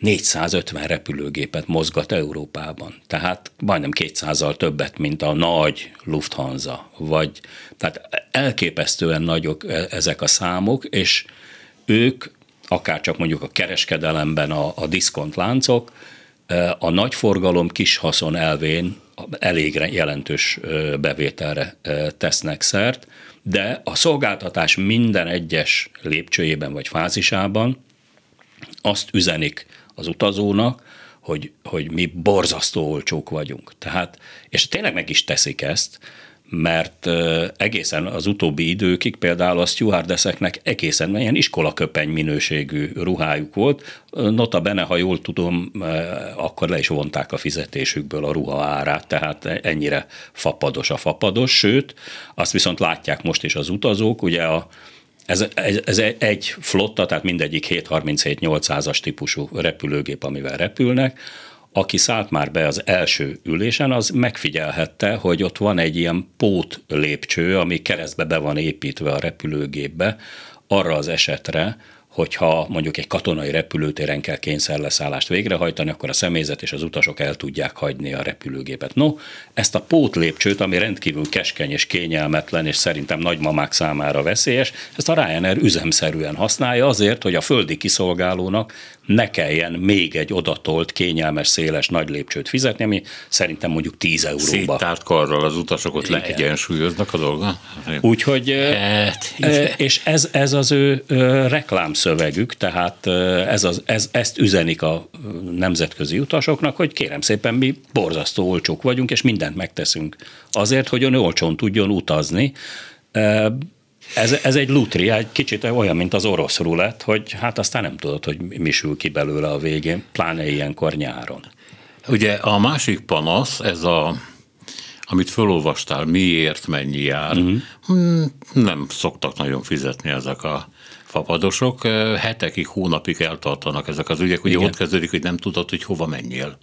450 repülőgépet mozgat Európában. Tehát majdnem 200-al többet, mint a nagy Lufthansa. Vagy, tehát elképesztően nagyok e, ezek a számok, és ők, akár csak mondjuk a kereskedelemben a, a diszkontláncok, a nagy forgalom kis haszon elvén elég jelentős bevételre tesznek szert, de a szolgáltatás minden egyes lépcsőjében vagy fázisában azt üzenik az utazónak, hogy, hogy mi borzasztó olcsók vagyunk. Tehát, és tényleg meg is teszik ezt, mert egészen az utóbbi időkig például a stewardesseknek egészen ilyen iskolaköpeny minőségű ruhájuk volt. Nota bene, ha jól tudom, akkor le is vonták a fizetésükből a ruha árát, tehát ennyire fapados a fapados, sőt, azt viszont látják most is az utazók, ugye a, ez, ez, ez egy flotta, tehát mindegyik 737-800-as típusú repülőgép, amivel repülnek. Aki szállt már be az első ülésen, az megfigyelhette, hogy ott van egy ilyen pót lépcső, ami keresztbe be van építve a repülőgépbe, arra az esetre, hogyha mondjuk egy katonai repülőtéren kell kényszerleszállást végrehajtani, akkor a személyzet és az utasok el tudják hagyni a repülőgépet. No, ezt a pótlépcsőt, ami rendkívül keskeny és kényelmetlen, és szerintem nagymamák számára veszélyes, ezt a Ryanair üzemszerűen használja azért, hogy a földi kiszolgálónak ne kelljen még egy odatolt, kényelmes, széles, nagy lépcsőt fizetni, ami szerintem mondjuk 10 euróba. Széttárt karral az utasok ott leegyensúlyoznak a dolga. Úgyhogy, hát, és ez, ez az ő reklámszövegük, tehát ez az, ez, ezt üzenik a nemzetközi utasoknak, hogy kérem szépen mi borzasztó olcsók vagyunk, és mindent megteszünk azért, hogy ön olcsón tudjon utazni ez, ez egy lutri, egy kicsit olyan, mint az orosz rulett, hogy hát aztán nem tudod, hogy mi sül ki belőle a végén, pláne ilyenkor nyáron. Ugye a másik panasz, ez a amit felolvastál, miért mennyi jár, uh-huh. nem szoktak nagyon fizetni ezek a fapadosok. Hetekig, hónapig eltartanak ezek az ügyek. Ugye Igen. ott kezdődik, hogy nem tudod, hogy hova menjél.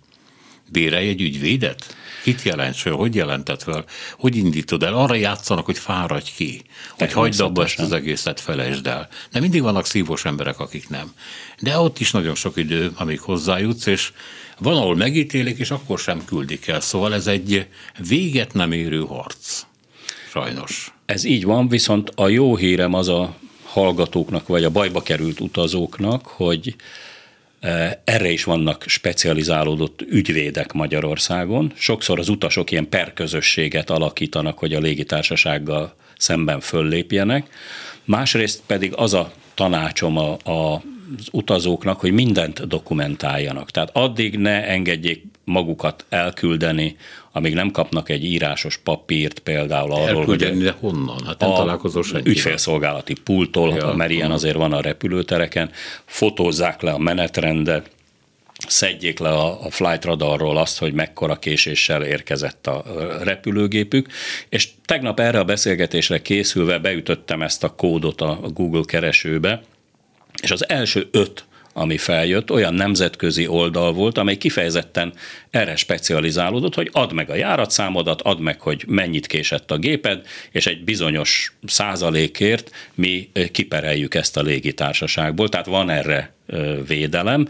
Bérelj egy ügyvédet? Kit jelent fel? Hogy jelentett fel? Hogy indítod el? Arra játszanak, hogy fáradj ki, hogy hagyd abba ezt az egészet, felejtsd el. De mindig vannak szívós emberek, akik nem. De ott is nagyon sok idő, amíg hozzájutsz, és van, ahol megítélik, és akkor sem küldik el. Szóval ez egy véget nem érő harc. Sajnos. Ez így van, viszont a jó hírem az a hallgatóknak, vagy a bajba került utazóknak, hogy erre is vannak specializálódott ügyvédek Magyarországon. Sokszor az utasok ilyen perközösséget alakítanak, hogy a légitársasággal szemben föllépjenek. Másrészt pedig az a tanácsom a, a az utazóknak, hogy mindent dokumentáljanak. Tehát addig ne engedjék magukat elküldeni, amíg nem kapnak egy írásos papírt például arról, Elküldeni, hogy de honnan? Hát nem találkozol senkivel. Ügyfélszolgálati pulttól, ja, mert ilyen azért van a repülőtereken, fotózzák le a menetrendet, szedjék le a, a flight radarról azt, hogy mekkora késéssel érkezett a repülőgépük, és tegnap erre a beszélgetésre készülve beütöttem ezt a kódot a Google keresőbe, és az első öt ami feljött, olyan nemzetközi oldal volt, amely kifejezetten erre specializálódott, hogy add meg a járatszámodat, add meg, hogy mennyit késett a géped, és egy bizonyos százalékért mi kipereljük ezt a légitársaságból. Tehát van erre védelem.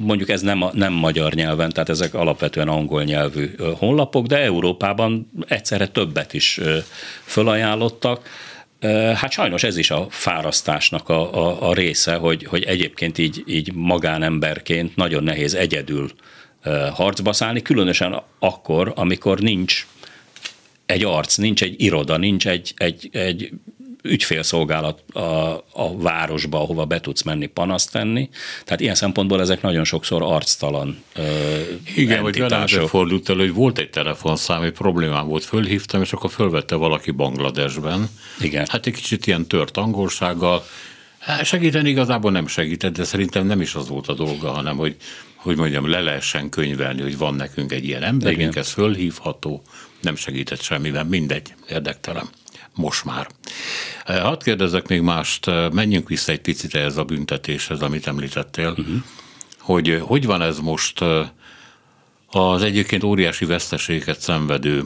Mondjuk ez nem, nem magyar nyelven, tehát ezek alapvetően angol nyelvű honlapok, de Európában egyszerre többet is fölajánlottak Hát sajnos ez is a fárasztásnak a, a, a része, hogy, hogy egyébként így, így magánemberként nagyon nehéz egyedül harcba szállni, különösen akkor, amikor nincs egy arc, nincs egy iroda, nincs egy, egy, egy ügyfélszolgálat a, a városba, ahova be tudsz menni panaszt tenni. Tehát ilyen szempontból ezek nagyon sokszor arctalan ö, Igen, vagy velem fordult elő, hogy volt egy telefonszám, egy problémám volt, fölhívtam, és akkor fölvette valaki Bangladesben. Igen. Hát egy kicsit ilyen tört angolsággal, Hát segíteni igazából nem segített, de szerintem nem is az volt a dolga, hanem hogy, hogy mondjam, le lehessen könyvelni, hogy van nekünk egy ilyen emberünk, Igen. ez fölhívható, nem segített semmiben, mindegy, érdektelen. Most már. Eh, hadd kérdezek még mást, eh, menjünk vissza egy picit ehhez a büntetéshez, amit említettél, uh-huh. hogy eh, hogy van ez most az egyébként óriási veszteséget szenvedő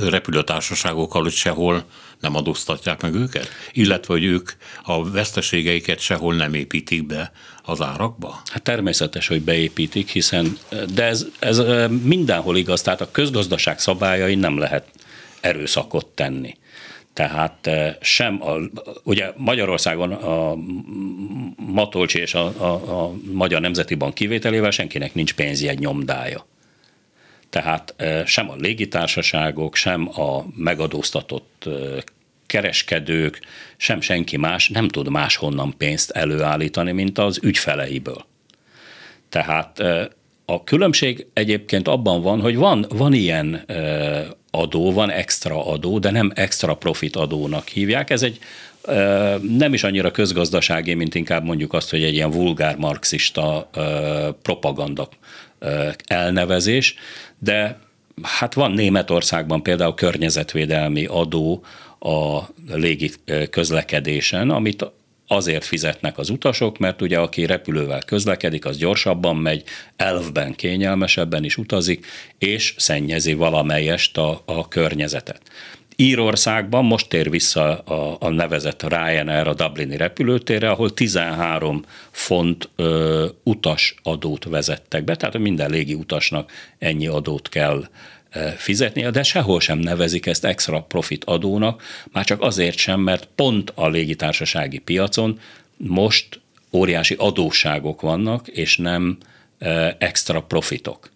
repülőtársaságokkal, hogy sehol nem adóztatják meg őket? Illetve, hogy ők a veszteségeiket sehol nem építik be az árakba? Hát természetes, hogy beépítik, hiszen, de ez, ez mindenhol igaz, tehát a közgazdaság szabályai nem lehet erőszakot tenni. Tehát sem, a, ugye Magyarországon a Matolcsi és a, a, a Magyar Nemzeti Bank kivételével senkinek nincs pénzjegy nyomdája. Tehát sem a légitársaságok, sem a megadóztatott kereskedők, sem senki más nem tud máshonnan pénzt előállítani, mint az ügyfeleiből. Tehát a különbség egyébként abban van, hogy van, van ilyen adó, van extra adó, de nem extra profit adónak hívják. Ez egy nem is annyira közgazdasági, mint inkább mondjuk azt, hogy egy ilyen vulgár marxista propaganda elnevezés, de hát van Németországban például környezetvédelmi adó a légi közlekedésen, amit azért fizetnek az utasok, mert ugye aki repülővel közlekedik, az gyorsabban megy, elvben kényelmesebben is utazik, és szennyezi valamelyest a, a környezetet. Írországban most tér vissza a, a nevezett Ryanair a Dublini repülőtérre, ahol 13 font ö, utas adót vezettek be, tehát minden légi utasnak ennyi adót kell fizetnie, de sehol sem nevezik ezt extra profit adónak, már csak azért sem, mert pont a légitársasági piacon most óriási adósságok vannak, és nem extra profitok.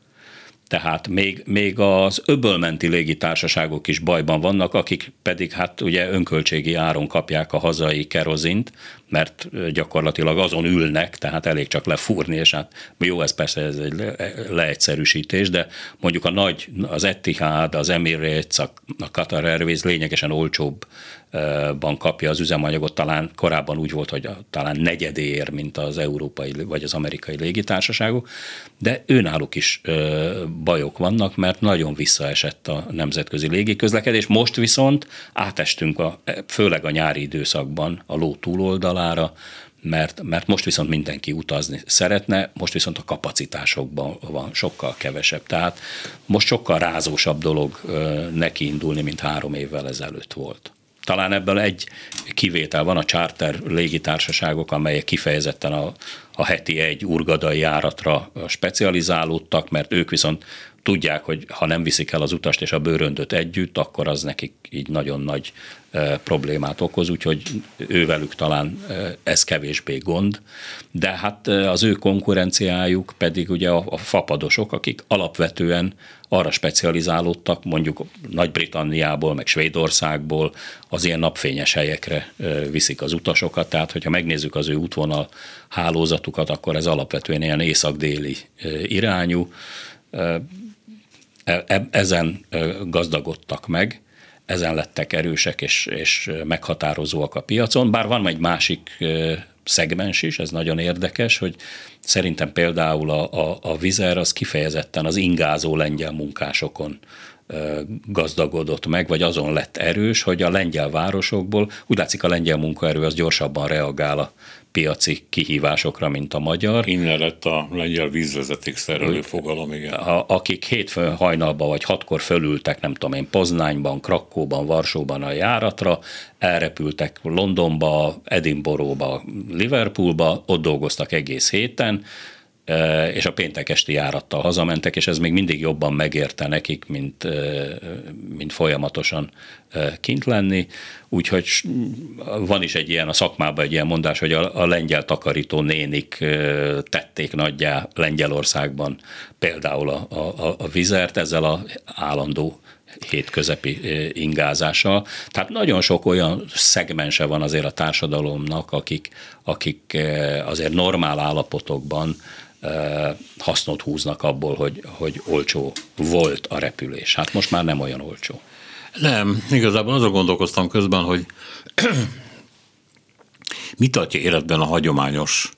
Tehát még, még az öbölmenti légitársaságok is bajban vannak, akik pedig hát ugye önköltségi áron kapják a hazai kerozint, mert gyakorlatilag azon ülnek, tehát elég csak lefúrni, és hát jó, ez persze ez egy leegyszerűsítés, de mondjuk a nagy, az Etihad, az Emirates, a Qatar Airways lényegesen olcsóbb ban kapja az üzemanyagot, talán korábban úgy volt, hogy talán negyedér, mint az európai vagy az amerikai légitársaságok, de őnáluk is bajok vannak, mert nagyon visszaesett a nemzetközi légiközlekedés. Most viszont átestünk, a, főleg a nyári időszakban a ló túloldalára, mert, mert most viszont mindenki utazni szeretne, most viszont a kapacitásokban van sokkal kevesebb. Tehát most sokkal rázósabb dolog neki indulni, mint három évvel ezelőtt volt. Talán ebből egy kivétel van, a charter légitársaságok, amelyek kifejezetten a, a heti egy urgadai járatra specializálódtak, mert ők viszont tudják, hogy ha nem viszik el az utast és a bőröndöt együtt, akkor az nekik így nagyon nagy problémát okoz, úgyhogy ővelük talán ez kevésbé gond, de hát az ő konkurenciájuk pedig ugye a, a fapadosok, akik alapvetően arra specializálódtak, mondjuk Nagy-Britanniából, meg Svédországból az ilyen napfényes helyekre viszik az utasokat, tehát hogyha megnézzük az ő útvonal hálózatukat, akkor ez alapvetően ilyen észak-déli irányú, E, e, ezen gazdagodtak meg, ezen lettek erősek és, és meghatározóak a piacon, bár van egy másik szegmens is, ez nagyon érdekes, hogy szerintem például a, a, a Vizer az kifejezetten az ingázó lengyel munkásokon gazdagodott meg, vagy azon lett erős, hogy a lengyel városokból, úgy látszik a lengyel munkaerő az gyorsabban reagál a piaci kihívásokra, mint a magyar. Innen lett a lengyel vízvezeték szerelő fogalom, igen. A, akik hétfőn hajnalban vagy hatkor fölültek, nem tudom én, Poznányban, Krakóban, Varsóban a járatra, elrepültek Londonba, Edinburghba, Liverpoolba, ott dolgoztak egész héten, és a péntek esti járattal hazamentek, és ez még mindig jobban megérte nekik, mint, mint folyamatosan kint lenni. Úgyhogy van is egy ilyen, a szakmában egy ilyen mondás, hogy a, a lengyel takarító nénik tették nagyjá Lengyelországban például a, a, a vizert ezzel a állandó hétközepi ingázással. Tehát nagyon sok olyan szegmense van azért a társadalomnak, akik, akik azért normál állapotokban hasznot húznak abból, hogy, hogy olcsó volt a repülés. Hát most már nem olyan olcsó. Nem, igazából azon gondolkoztam közben, hogy mit tartja életben a hagyományos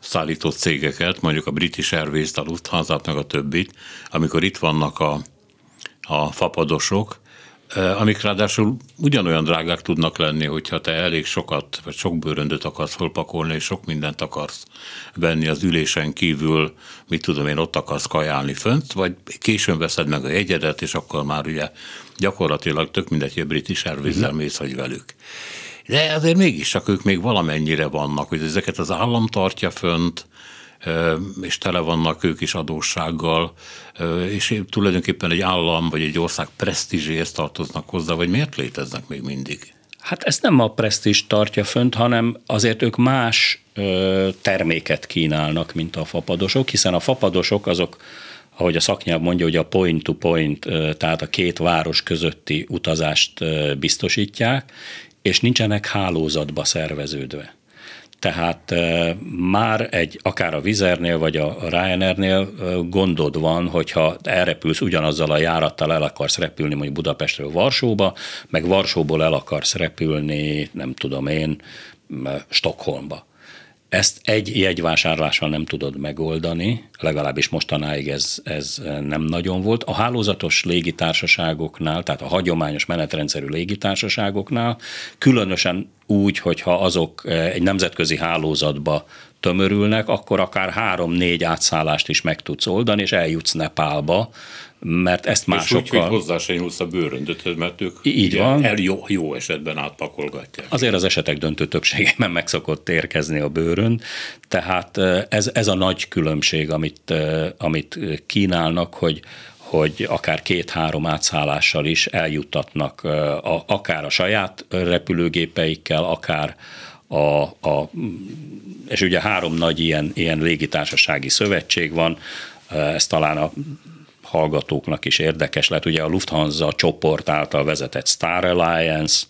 szállító cégeket, mondjuk a British Airways-t, a Lufthansa-t, meg a többit, amikor itt vannak a, a fapadosok, amik ráadásul ugyanolyan drágák tudnak lenni, hogyha te elég sokat, vagy sok bőröndöt akarsz fölpakolni, és sok mindent akarsz venni az ülésen kívül, mit tudom én, ott akarsz kajálni fönt, vagy későn veszed meg a jegyedet, és akkor már ugye gyakorlatilag tök mindegy, hogy a British airways uh-huh. mész, hogy velük. De azért mégis csak ők még valamennyire vannak, hogy ezeket az állam tartja fönt, és tele vannak ők is adóssággal, és tulajdonképpen egy állam vagy egy ország presztízséhez tartoznak hozzá, vagy miért léteznek még mindig? Hát ezt nem a presztízs tartja fönt, hanem azért ők más terméket kínálnak, mint a fapadosok, hiszen a fapadosok azok ahogy a szaknyelv mondja, hogy a point to point, tehát a két város közötti utazást biztosítják, és nincsenek hálózatba szerveződve. Tehát már egy, akár a Vizernél vagy a Ryanairnél gondod van, hogyha elrepülsz ugyanazzal a járattal, el akarsz repülni mondjuk Budapestről Varsóba, meg Varsóból el akarsz repülni, nem tudom én, Stockholmba. Ezt egy jegyvásárlással nem tudod megoldani, legalábbis mostanáig ez, ez nem nagyon volt. A hálózatos légitársaságoknál, tehát a hagyományos menetrendszerű légitársaságoknál, különösen úgy, hogyha azok egy nemzetközi hálózatba tömörülnek, akkor akár három-négy átszállást is meg tudsz oldani, és eljutsz Nepálba, mert ezt másokkal... És úgy, hogy hozzá se nyúlsz a bőröndöthöz, mert ők így van. el jó, jó esetben átpakolgatják. Azért az esetek döntő többségében meg szokott érkezni a bőrönd, tehát ez, ez a nagy különbség, amit, amit kínálnak, hogy, hogy akár két-három átszállással is eljuttatnak a, akár a saját repülőgépeikkel, akár a, a, és ugye három nagy ilyen, ilyen légitársasági szövetség van, ez talán a hallgatóknak is érdekes lehet. Ugye a Lufthansa csoport által vezetett Star Alliance,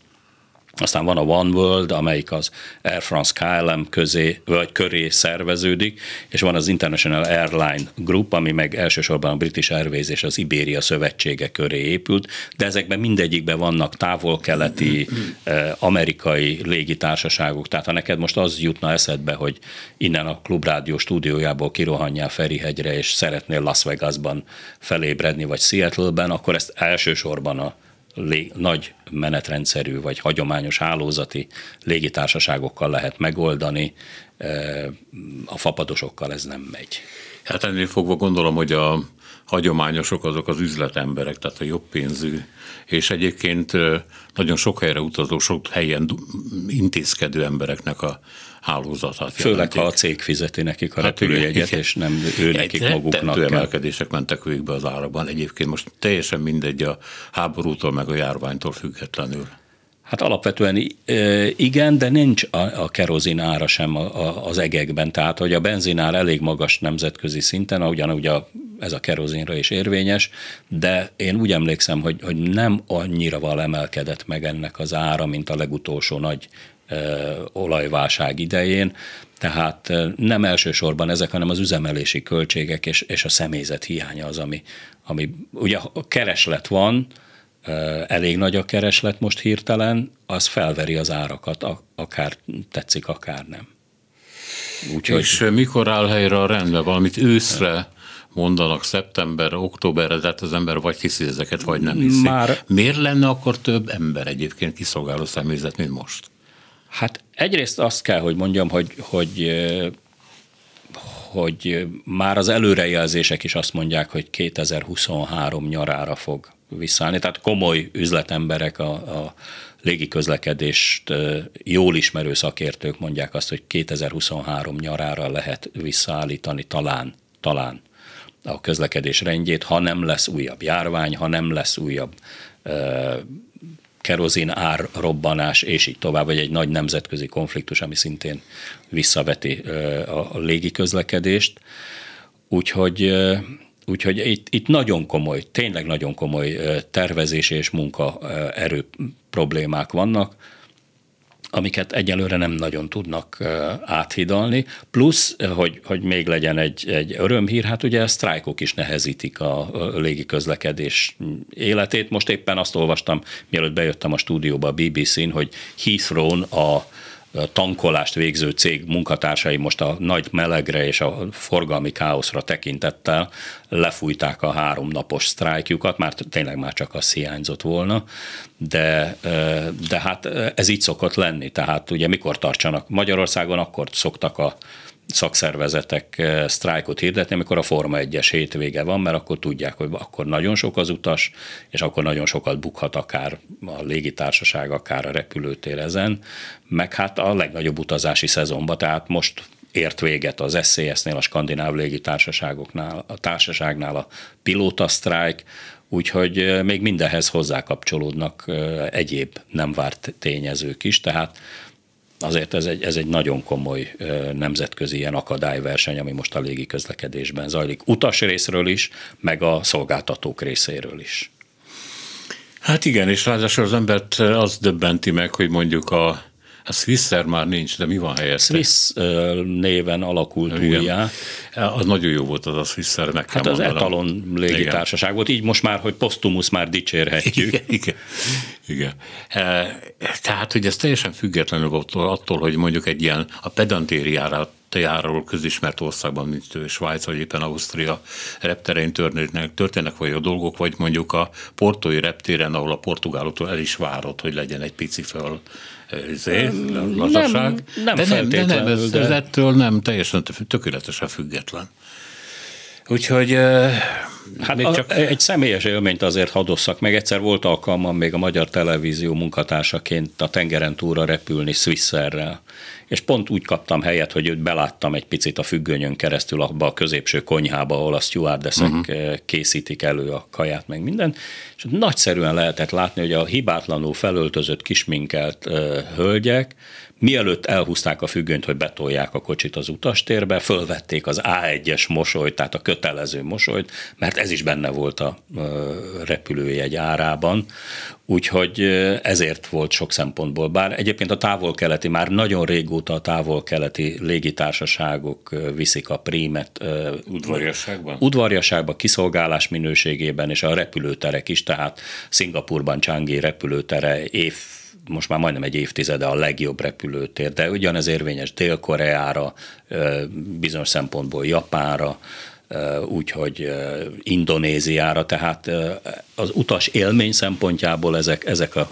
aztán van a One World, amelyik az Air France KLM közé, vagy köré szerveződik, és van az International Airline Group, ami meg elsősorban a British Airways és az Iberia szövetsége köré épült, de ezekben mindegyikben vannak távol-keleti, eh, amerikai légitársaságok, tehát ha neked most az jutna eszedbe, hogy innen a Klubrádió stúdiójából kirohanjál Ferihegyre, és szeretnél Las Vegasban felébredni, vagy Seattle-ben, akkor ezt elsősorban a lé, nagy menetrendszerű vagy hagyományos hálózati légitársaságokkal lehet megoldani, a fapadosokkal ez nem megy. Hát ennél fogva gondolom, hogy a hagyományosok azok az üzletemberek, tehát a jobb pénzű, és egyébként nagyon sok helyre utazó, sok helyen intézkedő embereknek a hálózatát Főleg, jelentik. ha a cég fizeti nekik a hát repülőjegyet, és nem ő nekik Egy maguknak kell. emelkedések mentek végbe az árakban. Egyébként most teljesen mindegy a háborútól meg a járványtól függetlenül. Hát alapvetően igen, de nincs a, a kerozin ára sem az egekben. Tehát, hogy a benzinár elég magas nemzetközi szinten, ugyanúgy a, ez a kerozinra is érvényes, de én úgy emlékszem, hogy, hogy nem annyira val emelkedett meg ennek az ára, mint a legutolsó nagy olajválság idején, tehát nem elsősorban ezek, hanem az üzemelési költségek és, és a személyzet hiánya az, ami, ami ugye a kereslet van, elég nagy a kereslet most hirtelen, az felveri az árakat, akár tetszik, akár nem. Úgyhogy... És mikor áll helyre a rendben? Valamit őszre mondanak szeptember, októberre, tehát az ember vagy hiszi ezeket, vagy nem hiszi. Már... Miért lenne akkor több ember egyébként kiszolgáló személyzet, mint most? Hát egyrészt azt kell, hogy mondjam, hogy, hogy hogy már az előrejelzések is azt mondják, hogy 2023 nyarára fog visszaállni. Tehát komoly üzletemberek a, a légiközlekedést jól ismerő szakértők mondják azt, hogy 2023 nyarára lehet visszaállítani talán, talán a közlekedés rendjét, ha nem lesz újabb járvány, ha nem lesz újabb kerozin ár robbanás, és így tovább, vagy egy nagy nemzetközi konfliktus, ami szintén visszaveti a légi közlekedést. Úgyhogy, úgyhogy itt, itt nagyon komoly, tényleg nagyon komoly tervezés és munkaerő problémák vannak amiket egyelőre nem nagyon tudnak áthidalni. Plusz, hogy, hogy még legyen egy, egy örömhír, hát ugye a sztrájkok is nehezítik a légi közlekedés életét. Most éppen azt olvastam, mielőtt bejöttem a stúdióba a BBC-n, hogy Heathrow-n a tankolást végző cég munkatársai most a nagy melegre és a forgalmi káoszra tekintettel lefújták a háromnapos sztrájkjukat, már tényleg már csak az hiányzott volna, de, de hát ez így szokott lenni, tehát ugye mikor tartsanak Magyarországon, akkor szoktak a szakszervezetek eh, sztrájkot hirdetni, amikor a Forma 1-es hétvége van, mert akkor tudják, hogy akkor nagyon sok az utas, és akkor nagyon sokat bukhat akár a légitársaság, akár a repülőtér ezen, meg hát a legnagyobb utazási szezonban, tehát most ért véget az SCS-nél, a skandináv légitársaságoknál, a társaságnál a pilóta sztrájk, úgyhogy eh, még mindenhez hozzákapcsolódnak eh, egyéb nem várt tényezők is, tehát azért ez egy, ez egy nagyon komoly nemzetközi ilyen akadályverseny, ami most a légi közlekedésben zajlik. Utas részről is, meg a szolgáltatók részéről is. Hát igen, és ráadásul az embert az döbbenti meg, hogy mondjuk a a Swisser már nincs, de mi van helyette? Swiss néven alakult Igen. újjá. Az nagyon jó volt az a Swisser, meg Hát az etalon légitársaság volt, így most már, hogy posztumusz már dicsérhetjük. Igen, igen. igen. E, tehát, hogy ez teljesen függetlenül volt attól, hogy mondjuk egy ilyen a pedantériára tejáról közismert országban, mint Svájc vagy éppen Ausztria repterein történnek, történnek vagy a dolgok, vagy mondjuk a portói reptéren, ahol a portugáloktól el is várott, hogy legyen egy pici föl izé, lazaság. Nem, nem de nem, de nem ez, de... ez ettől nem teljesen tökéletesen független. Úgyhogy Hát még csak... egy személyes élményt azért hadosszak meg. Egyszer volt alkalmam még a Magyar Televízió munkatársaként a tengeren túlra repülni Swisserrel. És pont úgy kaptam helyet, hogy őt beláttam egy picit a függönyön keresztül abba a középső konyhába, ahol a stewardessek uh-huh. készítik elő a kaját, meg minden. És nagyszerűen lehetett látni, hogy a hibátlanul felöltözött kisminkelt uh, hölgyek Mielőtt elhúzták a függönyt, hogy betolják a kocsit az utastérbe, fölvették az A1-es mosolyt, tehát a kötelező mosolyt, mert ez is benne volt a repülőjegy árában, úgyhogy ezért volt sok szempontból. Bár egyébként a távol-keleti, már nagyon régóta a távol-keleti légitársaságok viszik a prímet. Udvarjasságban? Udvarjasságban, kiszolgálás minőségében, és a repülőterek is, tehát Szingapurban Csangi repülőtere év most már majdnem egy évtizede a legjobb repülőtér, de ugyanez érvényes Dél-Koreára, bizonyos szempontból Japánra, úgyhogy Indonéziára, tehát az utas élmény szempontjából ezek, ezek a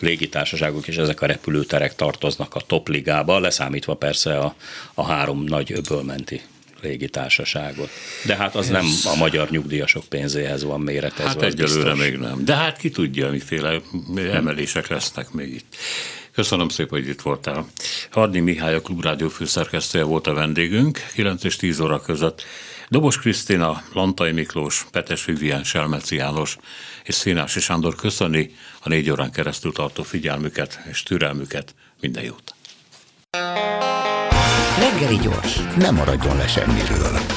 légitársaságok és ezek a repülőterek tartoznak a topligába, leszámítva persze a, a három nagy öbölmenti légitársaságot. De hát az Ez... nem a magyar nyugdíjasok pénzéhez van méretezve. Hát egyelőre még nem. De hát ki tudja, miféle emelések lesznek még itt. Köszönöm szépen, hogy itt voltál. Hadni Mihály, a Klubrádió főszerkesztője volt a vendégünk, 9 és 10 óra között. Dobos Krisztina, Lantai Miklós, Petes Vivien, Selmeci János és Színási Sándor köszöni a négy órán keresztül tartó figyelmüket és türelmüket. Minden jót! Reggeli gyors, nem maradjon le semmiről.